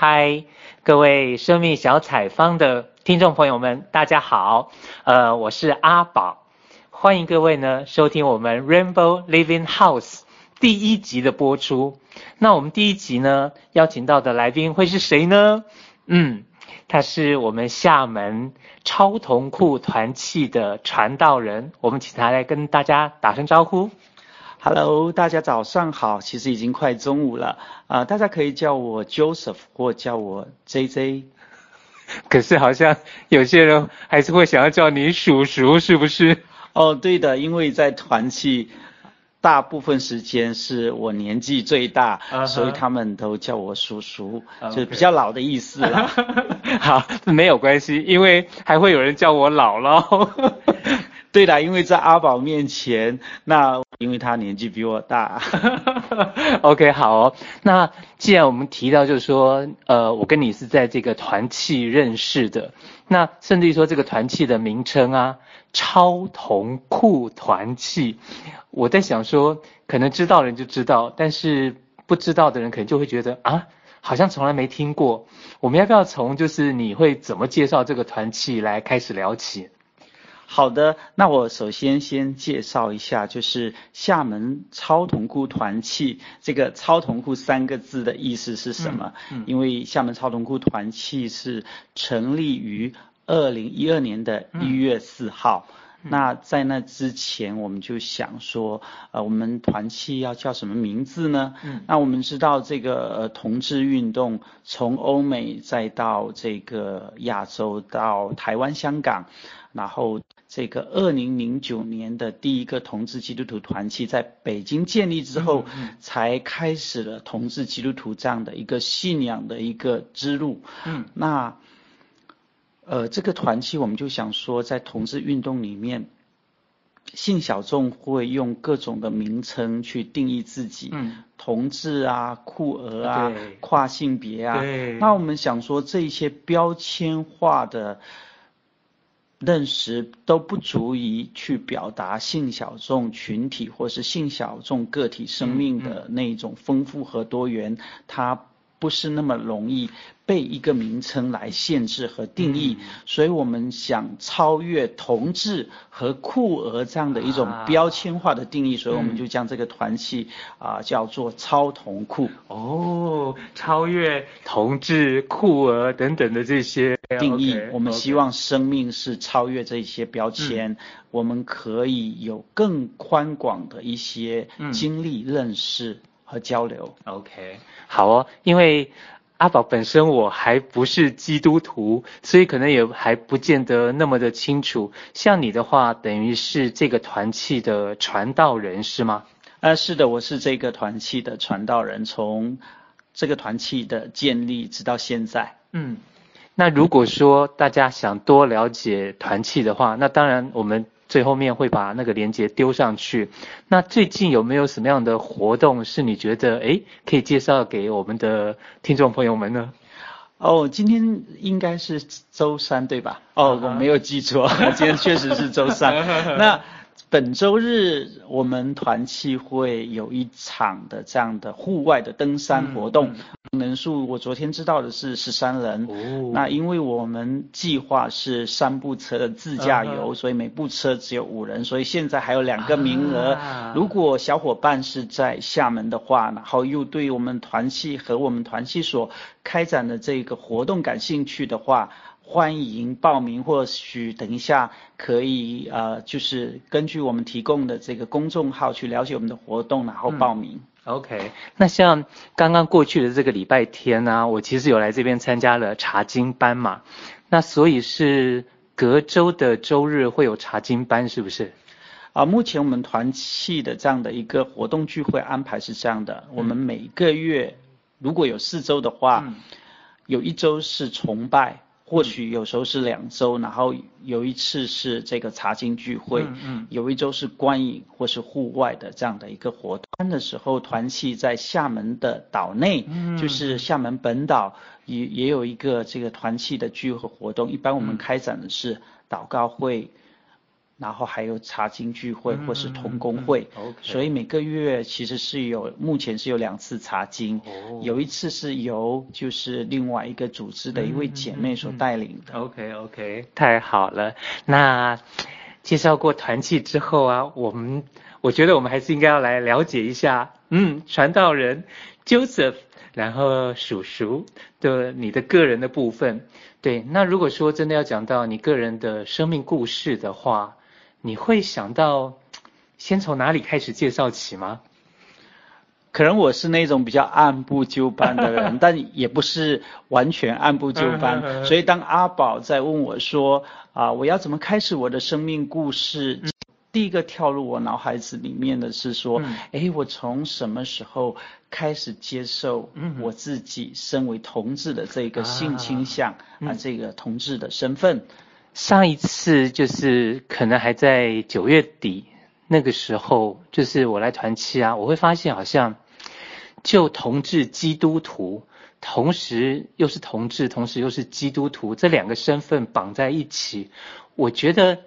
嗨，各位生命小采方的听众朋友们，大家好。呃，我是阿宝，欢迎各位呢收听我们 Rainbow Living House 第一集的播出。那我们第一集呢邀请到的来宾会是谁呢？嗯，他是我们厦门超同库团契的传道人，我们请他来跟大家打声招呼。Hello，大家早上好，其实已经快中午了啊，呃，大家可以叫我 Joseph 或叫我 JJ。可是好像有些人还是会想要叫你叔叔，是不是？哦，对的，因为在团契，大部分时间是我年纪最大，uh -huh. 所以他们都叫我叔叔.就是比较老的意思了。好，没有关系，因为还会有人叫我姥姥。对的，因为在阿宝面前，那因为他年纪比我大。OK，好哦。那既然我们提到，就是说，呃，我跟你是在这个团契认识的，那甚至于说这个团契的名称啊，超同库团契，我在想说，可能知道的人就知道，但是不知道的人可能就会觉得啊，好像从来没听过。我们要不要从就是你会怎么介绍这个团契来开始聊起？好的，那我首先先介绍一下，就是厦门超同库团契。这个“超同库”三个字的意思是什么？嗯嗯、因为厦门超同库团契是成立于二零一二年的一月四号。嗯、那在那之前，我们就想说，呃，我们团契要叫什么名字呢？嗯、那我们知道，这个呃同志运动从欧美再到这个亚洲，到台湾、香港。然后，这个二零零九年的第一个同志基督徒团契在北京建立之后，才开始了同志基督徒这样的一个信仰的一个之路。嗯，那，呃，这个团契我们就想说，在同志运动里面，性小众会用各种的名称去定义自己，嗯，同志啊、酷儿啊、跨性别啊。那我们想说，这一些标签化的。认识都不足以去表达性小众群体或是性小众个体生命的那种丰富和多元，它不是那么容易被一个名称来限制和定义，嗯、所以我们想超越同志和酷儿这样的一种标签化的定义，啊、所以我们就将这个团契啊、呃、叫做超同酷。哦，超越同志、酷儿等等的这些定义.我们希望生命是超越这些标签，嗯、我们可以有更宽广的一些经历、认识和交流。OK，好哦，因为。阿宝本身我还不是基督徒，所以可能也还不见得那么的清楚。像你的话，等于是这个团契的传道人是吗？呃，是的，我是这个团契的传道人，从这个团契的建立直到现在。嗯，那如果说大家想多了解团契的话，那当然我们。最后面会把那个链接丢上去。那最近有没有什么样的活动是你觉得诶可以介绍给我们的听众朋友们呢？哦，今天应该是周三对吧？哦，我没有记错，今天确实是周三。那。本周日我们团契会有一场的这样的户外的登山活动，嗯、人数我昨天知道的是十三人。哦。那因为我们计划是三部车的自驾游，啊，所以每部车只有五人，所以现在还有两个名额。啊。如果小伙伴是在厦门的话，然后又对我们团契和我们团契所开展的这个活动感兴趣的话。欢迎报名，或许等一下可以呃，就是根据我们提供的这个公众号去了解我们的活动，然后报名。嗯、OK，那像刚刚过去的这个礼拜天呢、啊，我其实有来这边参加了查经班嘛，那所以是隔周的周日会有查经班，是不是？啊，目前我们团契的这样的一个活动聚会安排是这样的，嗯、我们每个月如果有四周的话，嗯、有一周是崇拜。或许有时候是两周，然后有一次是这个茶经聚会，嗯嗯，有一周是观影或是户外的这样的一个活动。的时候，团契在厦门的岛内，嗯，就是厦门本岛也也有一个这个团契的聚会活动。一般我们开展的是祷告会，然后还有查经聚会或是同工会，嗯嗯嗯 okay. 所以每个月其实是有目前是有两次查经，哦、有一次是由就是另外一个组织的一位姐妹所带领的。OK OK，太好了。那介绍过团契之后啊，我们我觉得我们还是应该要来了解一下，嗯，传道人 Joseph，然后叔叔的你的个人的部分。对，那如果说真的要讲到你个人的生命故事的话，你会想到先从哪里开始介绍起吗？可能我是那种比较按部就班的人，但也不是完全按部就班。所以当阿宝在问我说啊，我要怎么开始我的生命故事？嗯、第一个跳入我脑海子里面的是说，哎、嗯，我从什么时候开始接受我自己身为同志的这个性倾向啊，这个同志的身份？上一次就是可能还在九月底那个时候，就是我来团契啊，我会发现好像就同志基督徒，同时又是同志，同时又是基督徒这两个身份绑在一起，我觉得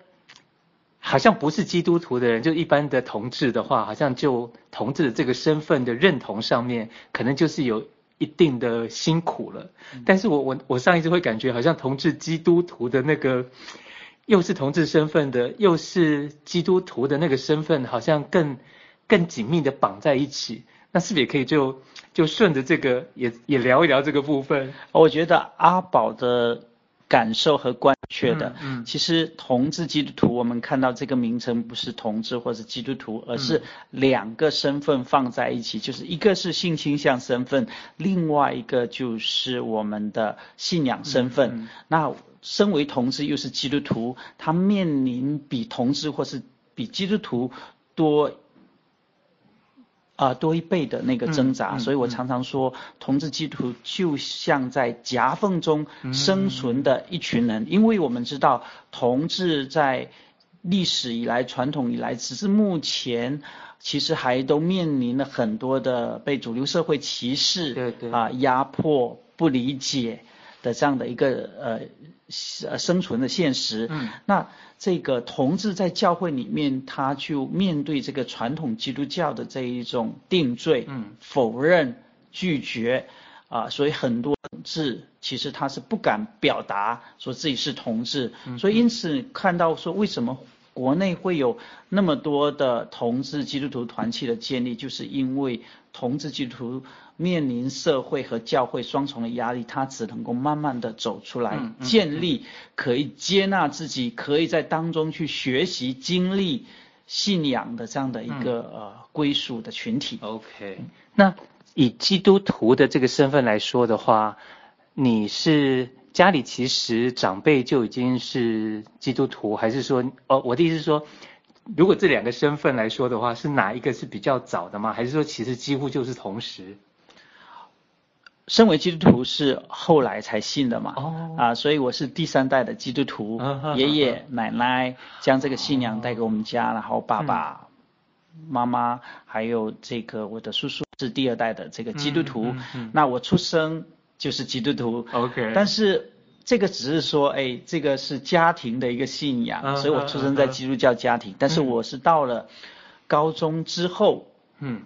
好像不是基督徒的人，就一般的同志的话，好像就同志的这个身份的认同上面，可能就是有。一定的辛苦了，但是我我我上一次会感觉好像同志基督徒的那个，又是同志身份的，又是基督徒的那个身份，好像更更紧密的绑在一起。那是不是也可以就就顺着这个也也聊一聊这个部分？我觉得阿宝的。感受和关切的，嗯，嗯，其实同志基督徒，我们看到这个名称不是同志或是基督徒，而是两个身份放在一起，就是一个是性倾向身份，另外一个就是我们的信仰身份。那身为同志又是基督徒，他面临比同志或是比基督徒多。啊，多一倍的那个挣扎，嗯嗯、所以我常常说，同志基督徒就像在夹缝中生存的一群人，嗯、因为我们知道，同志在历史以来、传统以来，只是目前其实还都面临了很多的被主流社会歧视、对对。啊压迫、不理解的这样的一个呃。呃，生存的现实。嗯，那这个同志在教会里面，他就面对这个传统基督教的这一种定罪、嗯，否认、拒绝，啊，所以很多同志其实他是不敢表达说自己是同志。嗯，所以因此看到说，为什么国内会有那么多的同志基督徒团契的建立，就是因为同志基督徒。面临社会和教会双重的压力，他只能够慢慢的走出来，嗯嗯、建立可以接纳自己，可以在当中去学习、经历信仰的这样的一个、嗯、呃归属的群体。OK，那以基督徒的这个身份来说的话，你是家里其实长辈就已经是基督徒，还是说，哦，我的意思是说，如果这两个身份来说的话，是哪一个是比较早的吗？还是说其实几乎就是同时？身为基督徒是后来才信的嘛，哦、啊，所以我是第三代的基督徒，哦、爷爷、哦、奶奶将这个信仰带给我们家，哦、然后爸爸、嗯、妈妈还有这个我的叔叔是第二代的这个基督徒，嗯嗯嗯、那我出生就是基督徒，OK，但是这个只是说，哎，这个是家庭的一个信仰，哦、所以我出生在基督教家庭，哦、但是我是到了高中之后，嗯。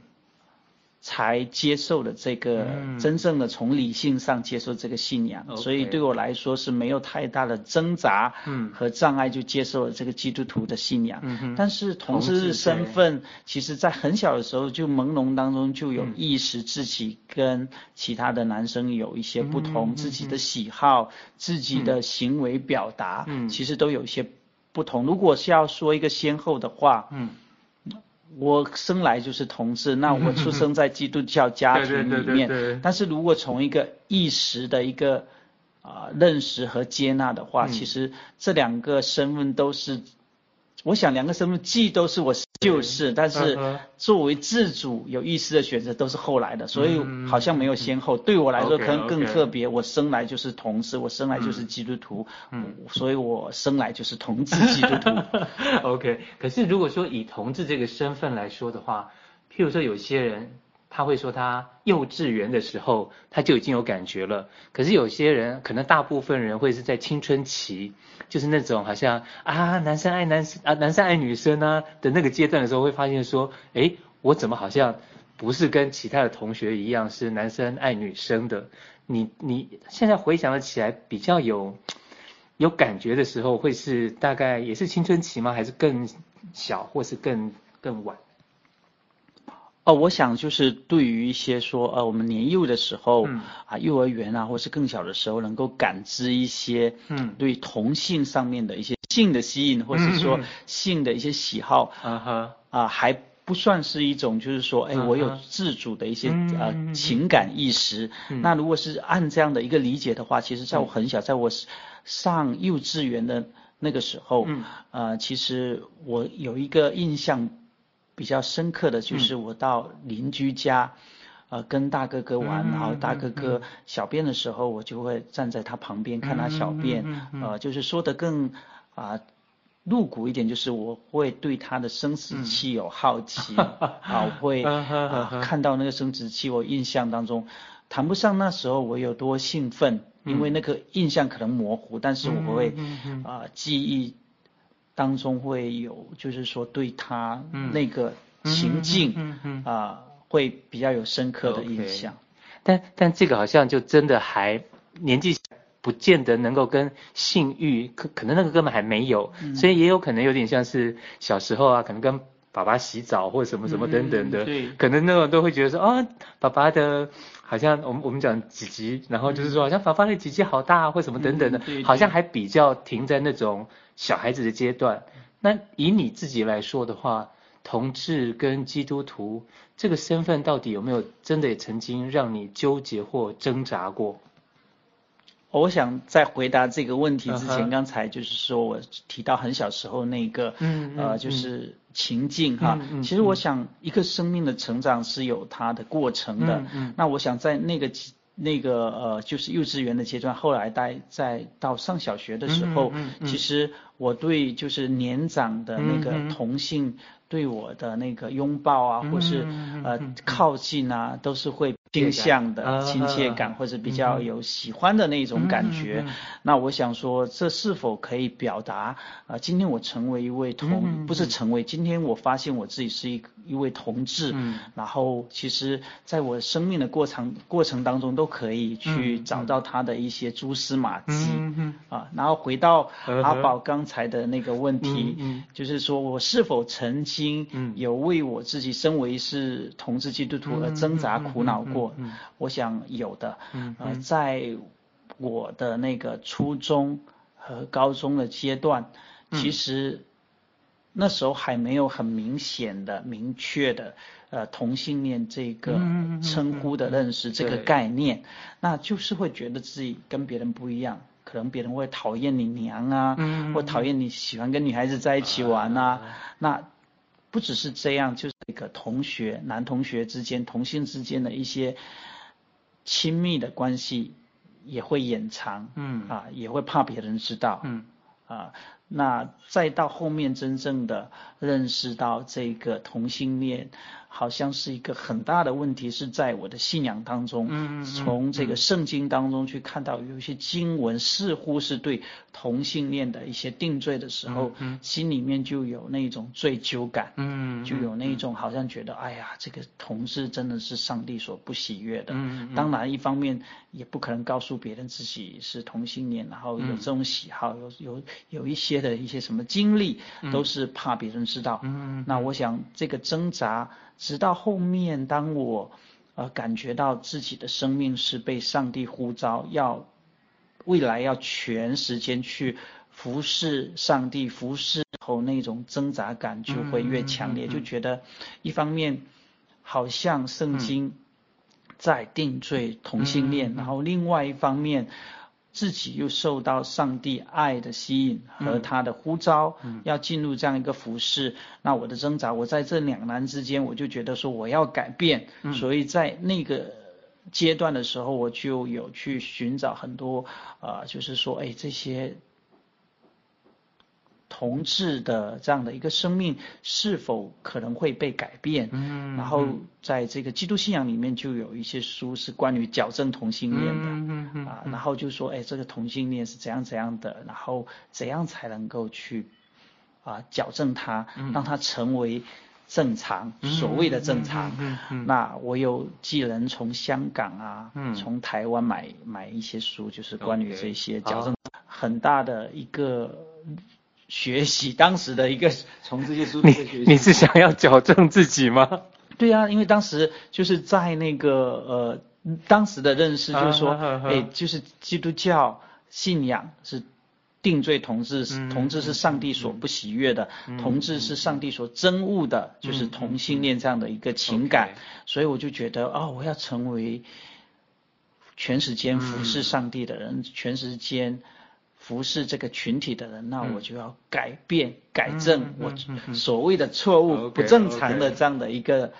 才接受了这个真正的从理性上接受这个信仰，嗯、所以对我来说是没有太大的挣扎和障碍就接受了这个基督徒的信仰。嗯、但是同志身份，其实在很小的时候就朦胧当中就有意识自己跟其他的男生有一些不同，嗯、自己的喜好、嗯、自己的行为表达，嗯、其实都有一些不同。如果是要说一个先后的话，嗯。我生来就是同志，那我 出生在基督教家庭里面。但是如果从一个意识的一个啊、呃、认识和接纳的话，嗯、其实这两个身份都是。我想两个身份既都是我就是，但是作为自主有意识的选择都是后来的，所以好像没有先后。对我来说可能更特别，我生来就是同志，我生来就是基督徒，嗯，所以我生来就是同志基督徒。OK，可是如果说以同志这个身份来说的话，譬如说有些人他会说他幼稚园的时候他就已经有感觉了。可是有些人，可能大部分人会是在青春期，就是那种好像啊男生爱男生啊男生爱女生啊的那个阶段的时候，会发现说，哎，我怎么好像不是跟其他的同学一样是男生爱女生的？你你现在回想了起来，比较有有感觉的时候，会是大概也是青春期吗？还是更小，或是更更晚？哦，我想就是对于一些说，呃，我们年幼的时候，嗯、啊，幼儿园啊，或是更小的时候，能够感知一些，嗯，对同性上面的一些性的吸引，嗯、或是说性的一些喜好，啊哈，啊，还不算是一种，就是说，哎，我有自主的一些、嗯、呃情感意识。嗯、那如果是按这样的一个理解的话，其实在我很小，在我上幼稚园的那个时候，嗯，呃，其实我有一个印象。比较深刻的就是我到邻居家，嗯、呃，跟大哥哥玩，嗯、然后大哥哥小便的时候，我就会站在他旁边看他小便，呃，就是说的更啊露骨一点，就是我会对他的生殖器有好奇，嗯、啊，我会啊看到那个生殖器，我印象当中谈不上那时候我有多兴奋，因为那个印象可能模糊，但是我会啊记忆。当中会有，就是说对他那个情境啊、嗯嗯呃，会比较有深刻的印象。Okay. 但但这个好像就真的还年纪不见得能够跟性欲，可可能那个根本还没有，嗯、所以也有可能有点像是小时候啊，可能跟爸爸洗澡或者什么什么等等的，嗯、对，可能那种都会觉得说啊，爸爸的好像我们我们讲几级，然后就是说好像爸爸的几级好大或什么等等的，嗯、对对好像还比较停在那种。小孩子的阶段，那以你自己来说的话，同志跟基督徒这个身份到底有没有真的也曾经让你纠结或挣扎过？我想在回答这个问题之前，刚才就是说我提到很小时候那个，嗯呃，就是情境哈。其实我想一个生命的成长是有它的过程的。嗯。那我想在那个。那个呃，就是幼稚园的阶段，后来待在到上小学的时候，嗯嗯嗯、其实我对就是年长的那个同性对我的那个拥抱啊，嗯、或是呃靠近啊，都是会。倾向的亲切感，或者比较有喜欢的那种感觉。那我想说，这是否可以表达？啊、呃，今天我成为一位同，不是成为，今天我发现我自己是一一位同志。嗯。然后，其实在我生命的过程过程当中，都可以去找到他的一些蛛丝马迹。啊，然后回到阿宝刚才的那个问题，就是说我是否曾经有为我自己身为是同志基督徒而挣扎苦恼过？嗯，我想有的。嗯，呃，在我的那个初中和高中的阶段，嗯、其实那时候还没有很明显的、明确的呃同性恋这个称呼的认识这个概念，那就是会觉得自己跟别人不一样，可能别人会讨厌你娘啊，嗯、或讨厌你喜欢跟女孩子在一起玩啊，嗯、那。不只是这样，就是一个同学，男同学之间，同性之间的一些亲密的关系也会掩藏，嗯。啊，也会怕别人知道，嗯。啊，那再到后面真正的认识到这个同性恋。好像是一个很大的问题，是在我的信仰当中，嗯，从这个圣经当中去看到有一些经文似乎是对同性恋的一些定罪的时候，嗯，心里面就有那种罪疚感，嗯，就有那种好像觉得，哎呀，这个同志真的是上帝所不喜悦的，嗯，当然一方面也不可能告诉别人自己是同性恋，然后有这种喜好，有有有一些的一些什么经历，都是怕别人知道，嗯，那我想这个挣扎。直到后面，当我呃感觉到自己的生命是被上帝呼召，要未来要全时间去服侍上帝，服侍后那种挣扎感就会越强烈，就觉得一方面好像圣经在定罪同性恋，然后另外一方面。自己又受到上帝爱的吸引和他的呼召，要进入这样一个服饰。那我的挣扎，我在这两难之间，我就觉得说我要改变，嗯、所以在那个阶段的时候，我就有去寻找很多，呃，就是说，哎，这些。同志的这样的一个生命是否可能会被改变？嗯，然后在这个基督信仰里面就有一些书是关于矫正同性恋的，嗯嗯啊，然后就说，哎，这个同性恋是怎样怎样的，然后怎样才能够去啊矫正它，让它成为正常，所谓的正常。嗯嗯，那我有寄人从香港啊，从台湾买买一些书，就是关于这些矫正，很大的一个。学习当时的一个从这些书的学习，你你是想要矫正自己吗？对啊，因为当时就是在那个呃，当时的认识就是说，哎、啊，就是基督教信仰是定罪同志，嗯、同志是上帝所不喜悦的，嗯、同志是上帝所憎恶的，嗯、就是同性恋这样的一个情感，嗯、所以我就觉得哦，我要成为全时间服侍上帝的人，嗯、全时间。服侍这个群体的人，那我就要改变、嗯、改正我所谓的错误、嗯、不正常的这样的一个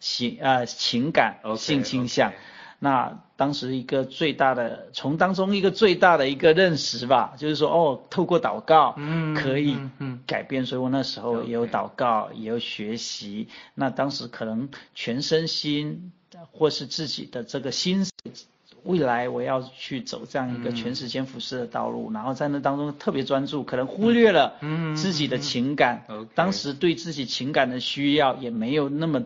情呃情感、性倾向。那当时一个最大的，从当中一个最大的一个认识吧，就是说哦，透过祷告，嗯，可以改变。嗯嗯、所以我那时候也有祷告也有学习。那当时可能全身心或是自己的这个心思。未来我要去走这样一个全时间服侍的道路，嗯、然后在那当中特别专注，可能忽略了自己的情感。嗯嗯嗯、当时对自己情感的需要也没有那么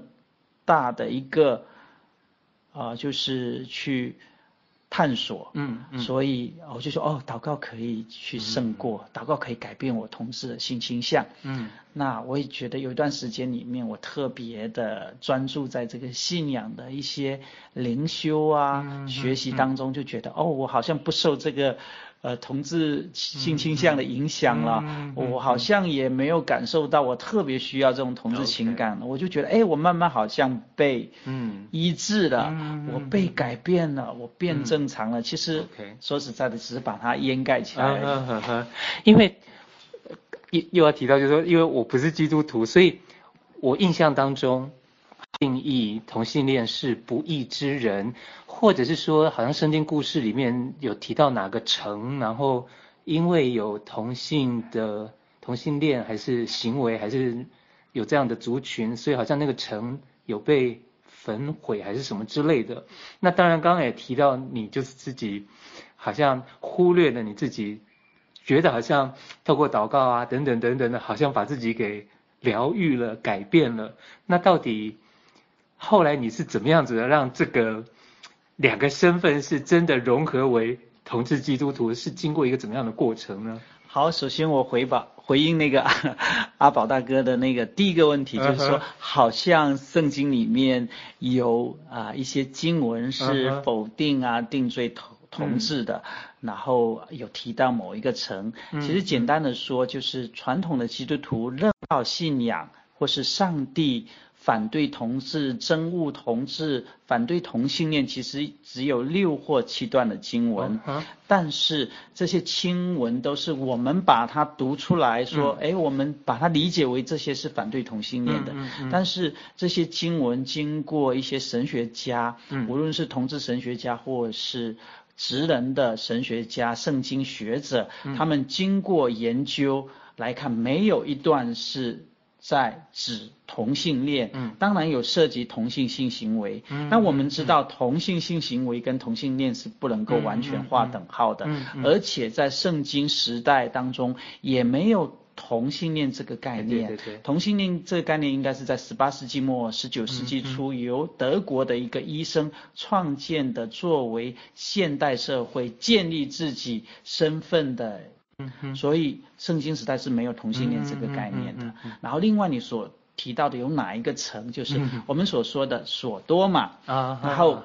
大的一个啊、呃，就是去。探索，嗯，嗯，所以我就说，哦，祷告可以去胜过，嗯、祷告可以改变我同事的性倾向，嗯，那我也觉得有一段时间里面，我特别的专注在这个信仰的一些灵修啊、嗯、学习当中，就觉得，哦，我好像不受这个。呃，同志性倾向的影响了，嗯嗯嗯、我好像也没有感受到我特别需要这种同志情感.我就觉得，哎，我慢慢好像被嗯医治了，嗯、我被改变了，嗯、我变正常了。嗯、其实.说实在的，只是把它掩盖起来而已。嗯嗯嗯、因为又又要提到，就是说，因为我不是基督徒，所以我印象当中。定义同性恋是不义之人，或者是说，好像圣经故事里面有提到哪个城，然后因为有同性的同性恋还是行为，还是有这样的族群，所以好像那个城有被焚毁还是什么之类的。那当然，刚刚也提到你就是自己好像忽略了你自己，觉得好像透过祷告啊等等等等的，好像把自己给疗愈了、改变了。那到底？后来你是怎么样子的让这个两个身份是真的融合为同志基督徒？是经过一个怎么样的过程呢？好，首先我回吧回应那个阿，阿宝大哥的那个第一个问题，就是说好像圣经里面有啊一些经文是否定啊定罪同同志的，然后有提到某一个城。其实简单的说，就是传统的基督徒认道信仰或是上帝。反对同志、憎恶同志、反对同性恋，其实只有六或七段的经文，嗯、但是这些经文都是我们把它读出来说，哎、嗯，我们把它理解为这些是反对同性恋的。但是这些经文经过一些神学家，嗯、无论是同志神学家或是职人的神学家、圣经学者，嗯、他们经过研究来看，没有一段是。在指同性恋，嗯，当然有涉及同性性行为，嗯，那我们知道同性性行为跟同性恋是不能够完全划等号的，嗯，嗯，嗯，而且在圣经时代当中也没有同性恋这个概念，对对对，同性恋这个概念应该是在十八世纪末十九世纪初由德国的一个医生创建的，作为现代社会建立自己身份的。嗯哼，所以圣经时代是没有同性恋这个概念的。然后另外你所提到的有哪一个城，就是我们所说的索多玛啊，然后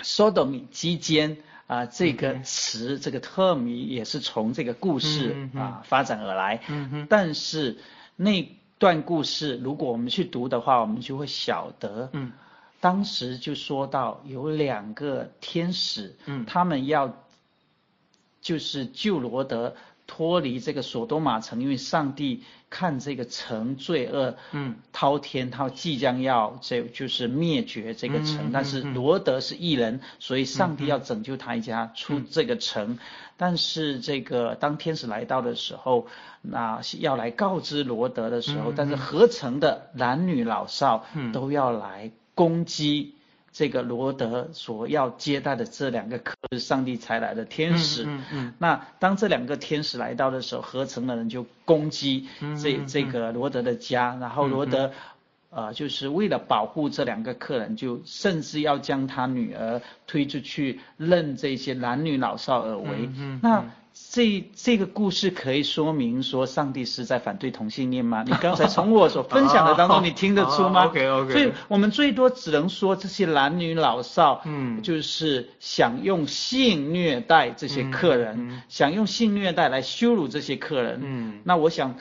Sodom 之间啊这个词这个 term 也是从这个故事啊发展而来。但是那段故事如果我们去读的话，我们就会晓得，嗯，当时就说到有两个天使，嗯，他们要就是救罗德。脱离这个索多玛城，因为上帝看这个城罪恶，嗯，滔天，他即将要这就是灭绝这个城，嗯、但是罗德是异人，所以上帝要拯救他一家出这个城。嗯、但是这个当天使来到的时候，那要来告知罗德的时候，嗯、但是合城的男女老少都要来攻击。这个罗德所要接待的这两个客是上帝才来的天使。嗯嗯，嗯。那当这两个天使来到的时候，合成的人就攻击这这个罗德的家，然后罗德，呃，就是为了保护这两个客人，就甚至要将他女儿推出去，任这些男女老少而为。嗯。那。这这个故事可以说明说上帝是在反对同性恋吗？你刚才从我所 分享的当中，你听得出吗？OK OK。所以我们最多只能说这些男女老少，嗯，就是想用性虐待这些客人，想用性虐待来羞辱这些客人。嗯，那我想。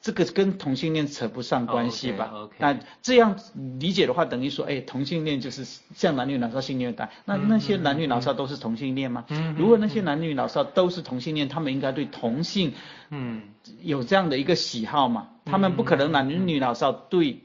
这个跟同性恋扯不上关系吧？Okay, okay. 那这样理解的话，等于说，哎，同性恋就是像男女老少性虐待。那那些男女老少都是同性恋吗？嗯，如果那些男女老少都是同性恋，他们应该对同性，嗯，有这样的一个喜好嘛？他们不可能男女老少对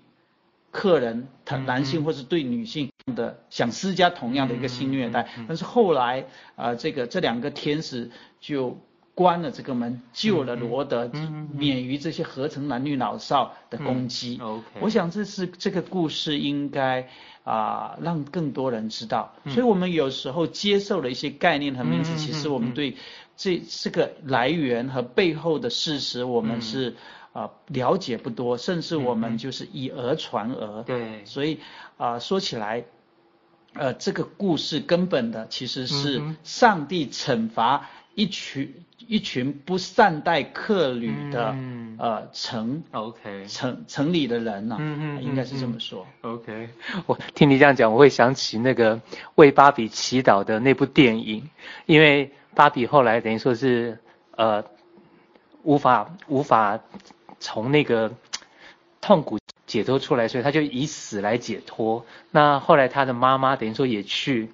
客人，他男性或是对女性的想施加同样的一个性虐待。但是后来啊，呃，这个这两个天使就。关了这个门，救了罗德，免于这些合成男女老少的攻击。OK，我想这是这个故事应该啊、呃、让更多人知道。所以我们有时候接受了一些概念和名词，其实我们对这这个来源和背后的事实，我们是啊、呃、了解不多，甚至我们就是以讹传讹。对，所以啊、呃、说起来，呃这个故事根本的其实是上帝惩罚一群。一群不善待客旅的、嗯、呃城，OK，城城里的人呢、啊，嗯嗯，应该是这么说。OK，我听你这样讲，我会想起那个为芭比祈祷的那部电影，因为芭比后来等于说是呃无法无法从那个痛苦解脱出来，所以他就以死来解脱。那后来他的妈妈等于说也去。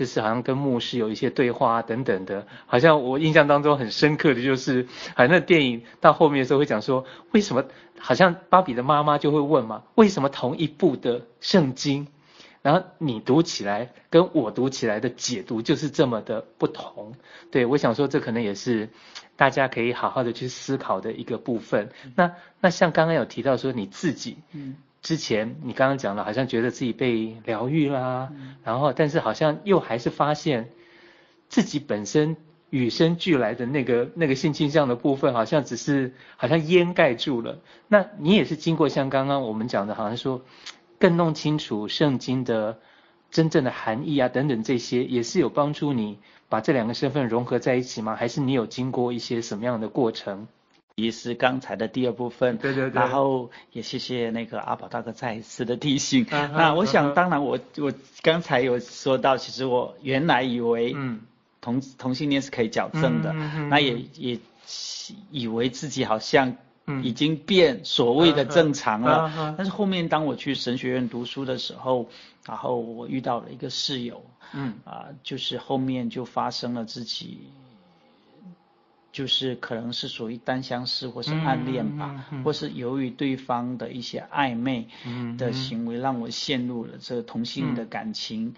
就是好像跟牧师有一些对话啊等等的，好像我印象当中很深刻的就是，好像那电影到后面的时候会讲说，为什么好像芭比的妈妈就会问嘛，为什么同一部的圣经，然后你读起来跟我读起来的解读就是这么的不同？对，我想说这可能也是大家可以好好的去思考的一个部分。那那像刚刚有提到说你自己，嗯。之前你刚刚讲了，好像觉得自己被疗愈啦，嗯、然后但是好像又还是发现自己本身与生俱来的那个那个性倾向的部分，好像只是好像掩盖住了。那你也是经过像刚刚我们讲的，好像说更弄清楚圣经的真正的含义啊等等这些，也是有帮助你把这两个身份融合在一起吗？还是你有经过一些什么样的过程？也是刚才的第二部分，对对对，然后也谢谢那个阿宝大哥再一次的提醒。Uh 那我想，当然我我刚才有说到，其实我原来以为同，嗯，同性恋是可以矫正的，那也也以为自己好像已经变所谓的正常了。Uh uh 但是后面当我去神学院读书的时候，然后我遇到了一个室友，嗯啊，就是后面就发生了自己。就是可能是属于单相思或是暗恋吧，嗯嗯嗯、或是由于对方的一些暧昧的行为，让我陷入了这个同性的感情，嗯、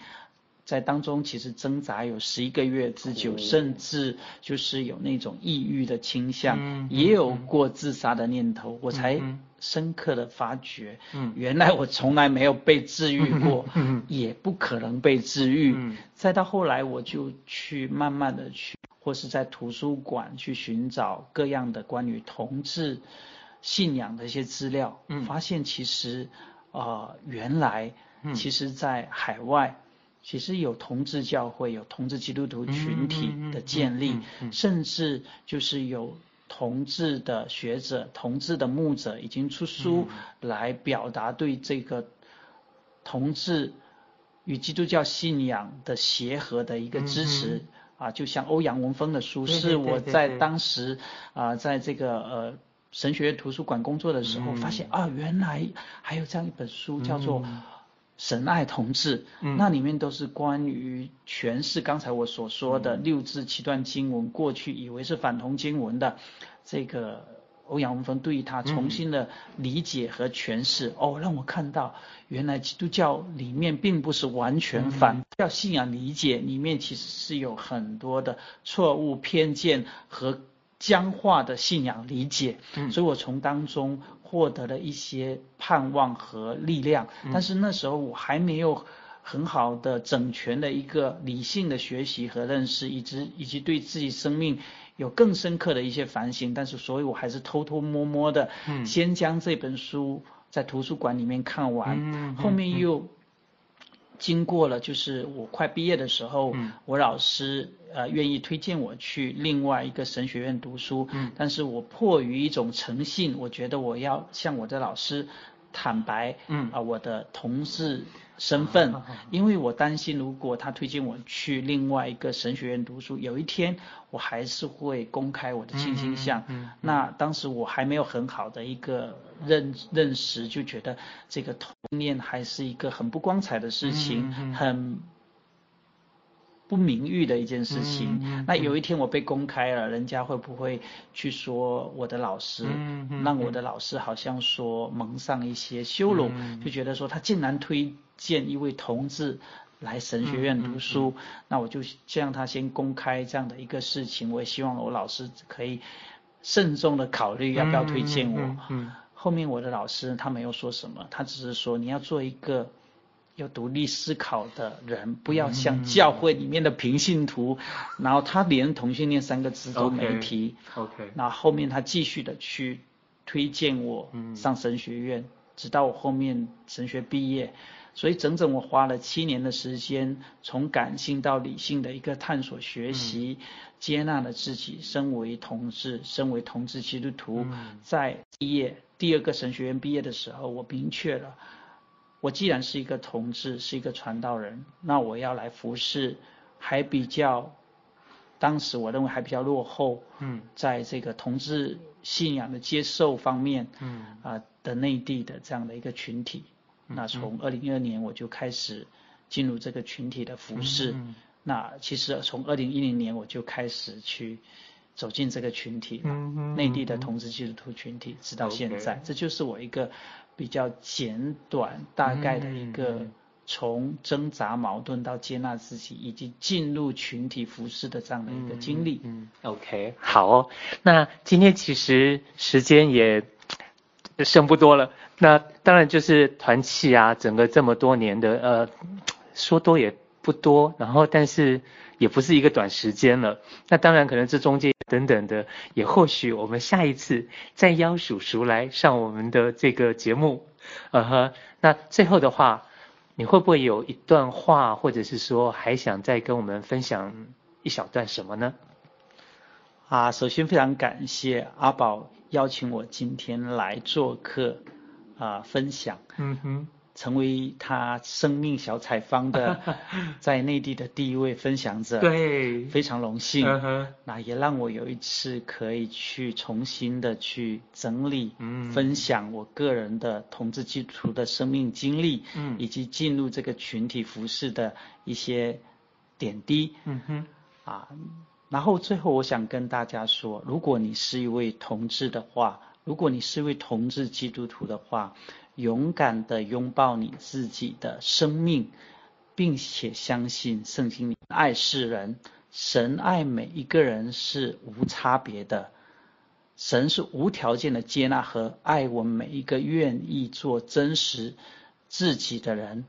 在当中其实挣扎有十一个月之久，哦、甚至就是有那种抑郁的倾向，嗯、也有过自杀的念头，嗯、我才深刻的发觉，嗯、原来我从来没有被治愈过，也不可能被治愈。嗯、再到后来，我就去慢慢的去。或是在图书馆去寻找各样的关于同志信仰的一些资料，嗯，发现其实，呃，原来，其实，在海外，其实有同志教会，有同志基督徒群体的建立，甚至就是有同志的学者、同志的牧者已经出书来表达对这个同志与基督教信仰的协和的一个支持。啊，就像欧阳文峰的书，是我在当时啊，在这个呃神学院图书馆工作的时候，发现啊，原来还有这样一本书叫做《神爱同志》，那里面都是关于诠释刚才我所说的六字七段经文，过去以为是反同经文的，这个欧阳文峰对于他重新的理解和诠释，嗯、哦，让我看到原来基督教里面并不是完全反教信仰理解，里面其实是有很多的错误偏见和僵化的信仰理解，嗯、所以我从当中获得了一些盼望和力量。嗯、但是那时候我还没有很好的整全的一个理性的学习和认识，以及以及对自己生命有更深刻的一些反省。但是所以我还是偷偷摸摸的，先将这本书在图书馆里面看完，嗯、后面又。经过了，就是我快毕业的时候，嗯、我老师呃愿意推荐我去另外一个神学院读书，嗯、但是我迫于一种诚信，我觉得我要向我的老师坦白，嗯。啊、呃，我的同志身份，嗯、因为我担心如果他推荐我去另外一个神学院读书，有一天我还是会公开我的性倾向。嗯嗯嗯、那当时我还没有很好的一个认认识，就觉得这个同性恋还是一个很不光彩的事情，很。不名誉的一件事情，那有一天我被公开了，人家会不会去说我的老师，嗯嗯、让我的老师好像说蒙上一些羞辱，嗯、就觉得说他竟然推荐一位同志来神学院读书，嗯嗯嗯、那我就先让他先公开这样的一个事情，我也希望我老师可以慎重的考虑要不要推荐我。后面我的老师他没有说什么，他只是说你要做一个。有独立思考的人，不要像教会里面的平信徒，嗯、然后他连同性恋三个字都没提。OK，那后，后面他继续的去推荐我上神学院，嗯、直到我后面神学毕业，所以整整我花了七年的时间，从感性到理性的一个探索学习，嗯、接纳了自己身为同志，身为同志基督徒，嗯、在毕业第二个神学院毕业的时候，我明确了。我既然是一个同志，是一个传道人，那我要来服侍，还比较，当时我认为还比较落后，嗯，在这个同志信仰的接受方面，嗯，啊的内地的这样的一个群体，嗯、那从。二零一二年我就开始进入这个群体的服侍，嗯，那其实从二零一零年我就开始去走进这个群体，嗯，内地的同志基督徒群体，直到现在，这就是我一个。比较简短大概的一个从挣扎矛盾到接纳自己以及进入群体服饰的这样的一个经历。嗯，嗯，OK，好哦。那今天其实时间也剩不多了。那当然就是团契啊，整个这么多年的呃，说多也不多，然后但是也不是一个短时间了。那当然可能这中间。等等的，也或许我们下一次再邀叔叔来上我们的这个节目，呃呵，那最后的话，你会不会有一段话，或者是说还想再跟我们分享一小段什么呢？啊，首先非常感谢阿宝邀请我今天来做客啊，分享。嗯哼。成为他生命小采访的 在内地的第一位分享者，对，非常荣幸。Uh. 那也让我有一次可以去重新的去整理、嗯、分享我个人的同志基督徒的生命经历，嗯，以及进入这个群体服饰的一些点滴。嗯哼，啊，然后最后我想跟大家说，如果你是一位同志的话，如果你是一位同志基督徒的话。勇敢的拥抱你自己的生命，并且相信圣经里爱世人，神爱每一个人是无差别的，神是无条件的接纳和爱我们每一个愿意做真实自己的人，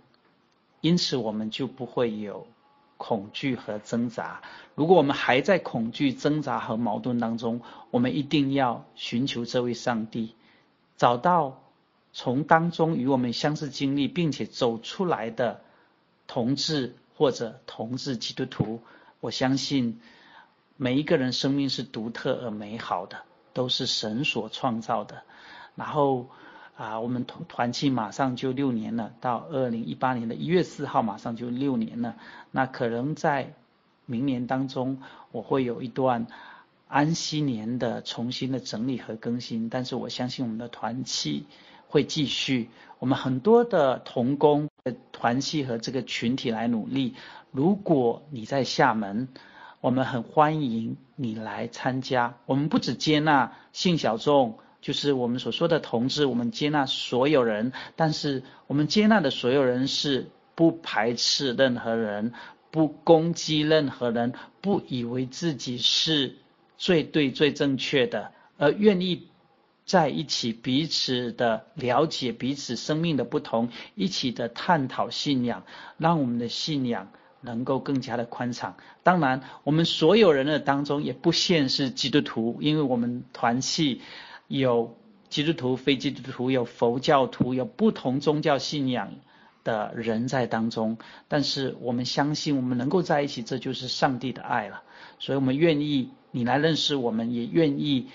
因此我们就不会有恐惧和挣扎。如果我们还在恐惧、挣扎和矛盾当中，我们一定要寻求这位上帝，找到。从当中与我们相似经历，并且走出来的同志或者同志基督徒，我相信每一个人生命是独特而美好的，都是神所创造的。然后啊，我们团团契马上就六年了，到二零一八年的一月四号马上就六年了。那可能在明年当中，我会有一段安息年的重新的整理和更新，但是我相信我们的团契。会继续，我们很多的同工的团契和这个群体来努力。如果你在厦门，我们很欢迎你来参加。我们不只接纳性小众，就是我们所说的同志，我们接纳所有人，但是我们接纳的所有人是不排斥任何人，不攻击任何人，不以为自己是最对、最正确的，而愿意。在一起，彼此的了解，彼此生命的不同，一起的探讨信仰，让我们的信仰能够更加的宽敞。当然，我们所有人的当中也不限是基督徒，因为我们团契有基督徒、非基督徒，有佛教徒，有不同宗教信仰的人在当中。但是我们相信，我们能够在一起，这就是上帝的爱了。所以，我们愿意你来认识我们，也愿意。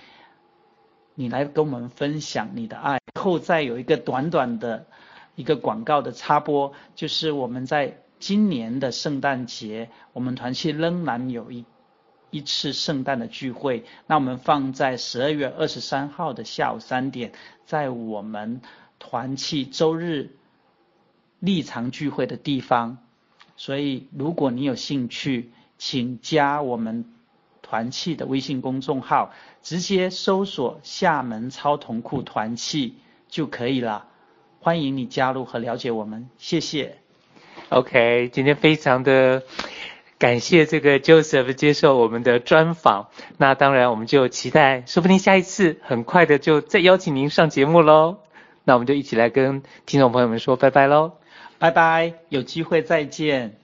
你来跟我们分享你的爱，后再有一个短短的一个广告的插播，就是我们在今年的圣诞节，我们团契仍然有一一次圣诞的聚会，那我们放在十二月二十三号的下午三点，在我们团契周日立场聚会的地方，所以如果你有兴趣，请加我们。团契的微信公众号，直接搜索厦门超同库团契就可以了。欢迎你加入和了解我们，谢谢。OK，今天非常的感谢这个 Joseph 接受我们的专访。那当然，我们就期待，说不定下一次很快的就再邀请您上节目喽。那我们就一起来跟听众朋友们说拜拜喽，拜拜，有机会再见。